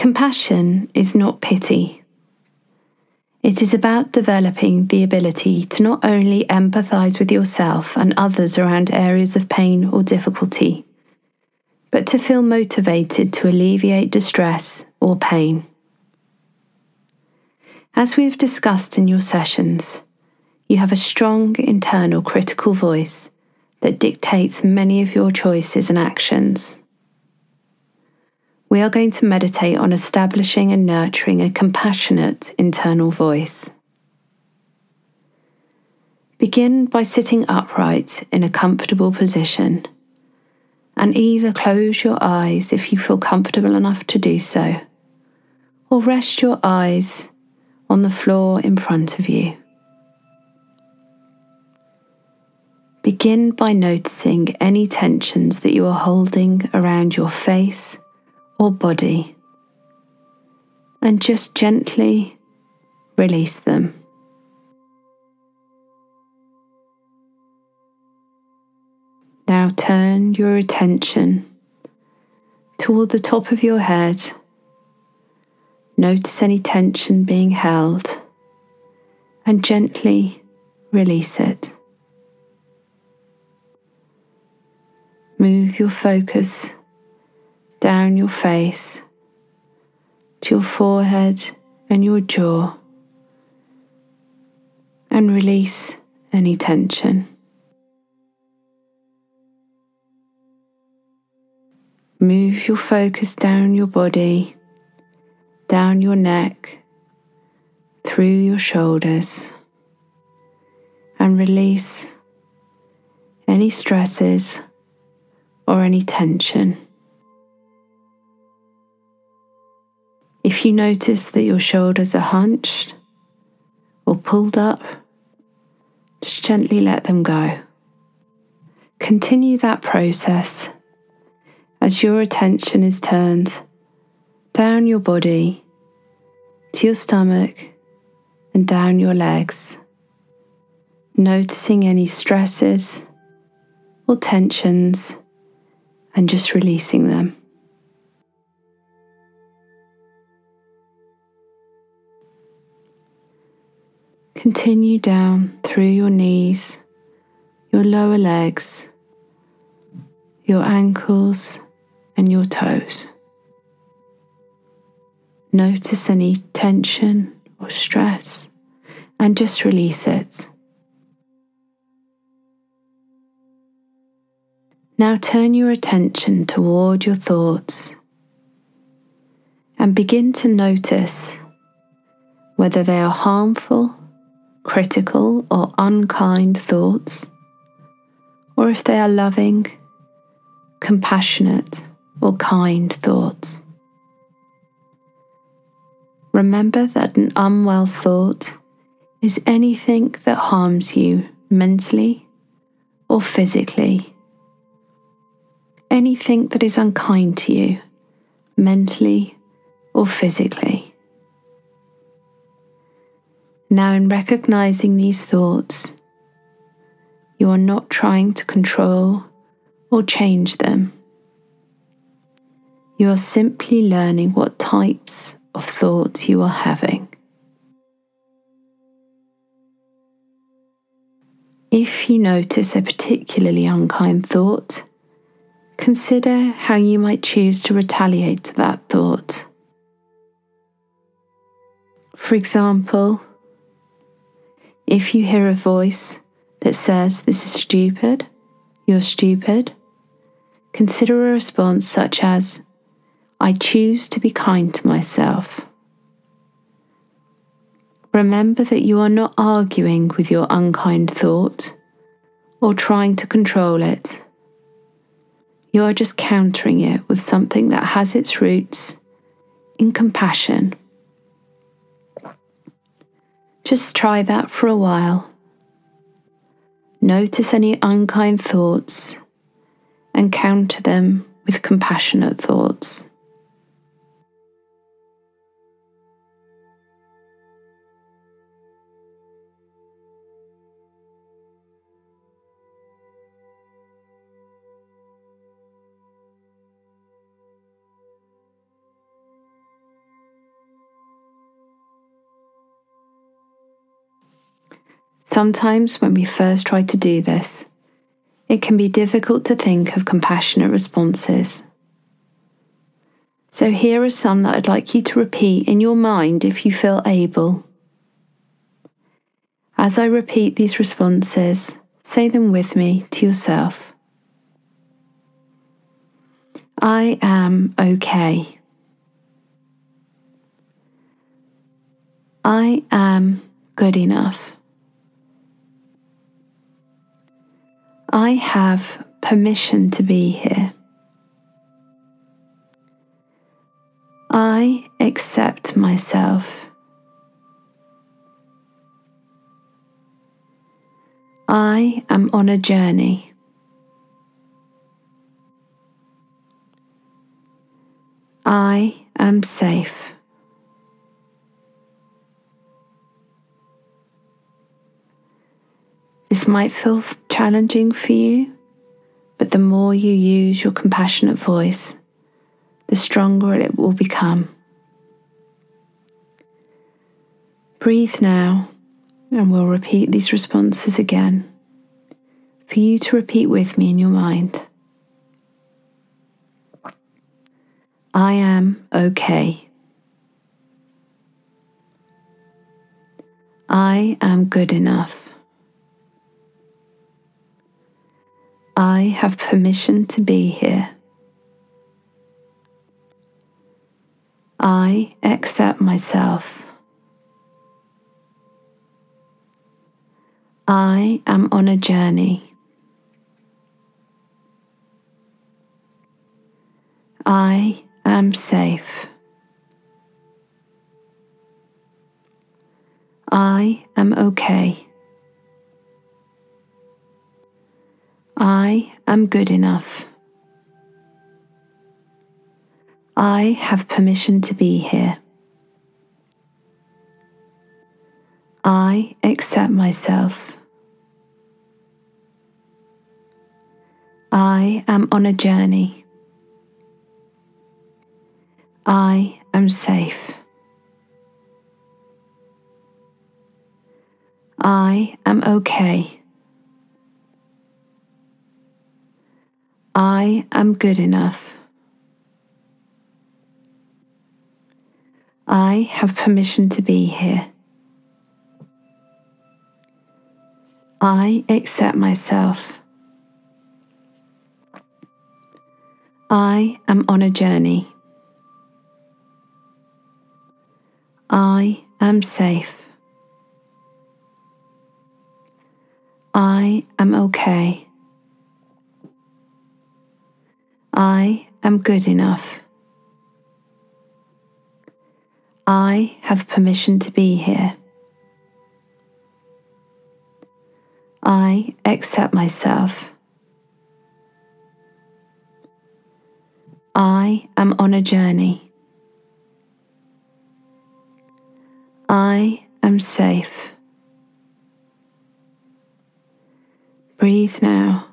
Compassion is not pity. It is about developing the ability to not only empathize with yourself and others around areas of pain or difficulty, but to feel motivated to alleviate distress or pain. As we have discussed in your sessions, you have a strong internal critical voice that dictates many of your choices and actions. We are going to meditate on establishing and nurturing a compassionate internal voice. Begin by sitting upright in a comfortable position and either close your eyes if you feel comfortable enough to do so, or rest your eyes on the floor in front of you. Begin by noticing any tensions that you are holding around your face or body and just gently release them. Now turn your attention toward the top of your head. Notice any tension being held and gently release it. Move your focus down your face to your forehead and your jaw and release any tension. Move your focus down your body, down your neck, through your shoulders, and release any stresses or any tension. If you notice that your shoulders are hunched or pulled up, just gently let them go. Continue that process as your attention is turned down your body to your stomach and down your legs, noticing any stresses or tensions and just releasing them. Continue down through your knees, your lower legs, your ankles, and your toes. Notice any tension or stress and just release it. Now turn your attention toward your thoughts and begin to notice whether they are harmful critical or unkind thoughts, or if they are loving, compassionate, or kind thoughts. Remember that an unwell thought is anything that harms you mentally or physically. Anything that is unkind to you mentally or physically. Now, in recognizing these thoughts, you are not trying to control or change them. You are simply learning what types of thoughts you are having. If you notice a particularly unkind thought, consider how you might choose to retaliate to that thought. For example, if you hear a voice that says, This is stupid, you're stupid, consider a response such as, I choose to be kind to myself. Remember that you are not arguing with your unkind thought or trying to control it. You are just countering it with something that has its roots in compassion just try that for a while. Notice any unkind thoughts and counter them with compassionate thoughts. Sometimes when we first try to do this, it can be difficult to think of compassionate responses. So, here are some that I'd like you to repeat in your mind if you feel able. As I repeat these responses, say them with me to yourself. I am okay. I am good enough. I have permission to be here. I accept myself. I am on a journey. I am safe. This might feel challenging for you, but the more you use your compassionate voice, the stronger it will become. Breathe now, and we'll repeat these responses again for you to repeat with me in your mind. I am okay. I am good enough. I have permission to be here. I accept myself. I am on a journey. I am safe. I am okay. I am good enough. I have permission to be here. I accept myself. I am on a journey. I am safe. I am okay. I am good enough. I have permission to be here. I accept myself. I am on a journey. I am safe. I am okay. I am good enough. I have permission to be here. I accept myself. I am on a journey. I am safe. Breathe now.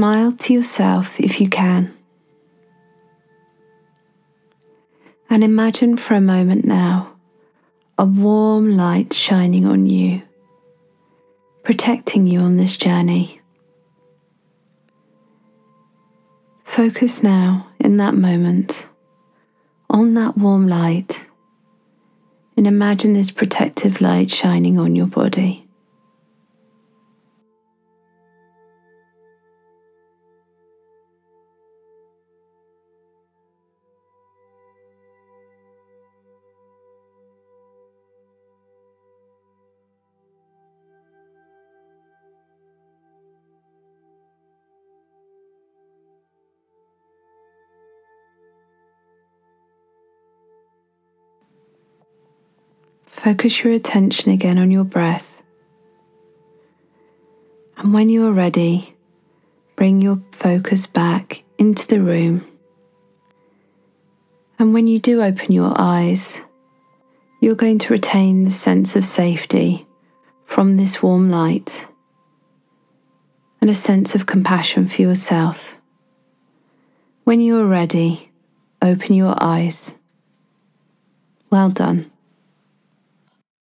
Smile to yourself if you can. And imagine for a moment now a warm light shining on you, protecting you on this journey. Focus now in that moment on that warm light and imagine this protective light shining on your body. Focus your attention again on your breath. And when you are ready, bring your focus back into the room. And when you do open your eyes, you're going to retain the sense of safety from this warm light and a sense of compassion for yourself. When you are ready, open your eyes. Well done.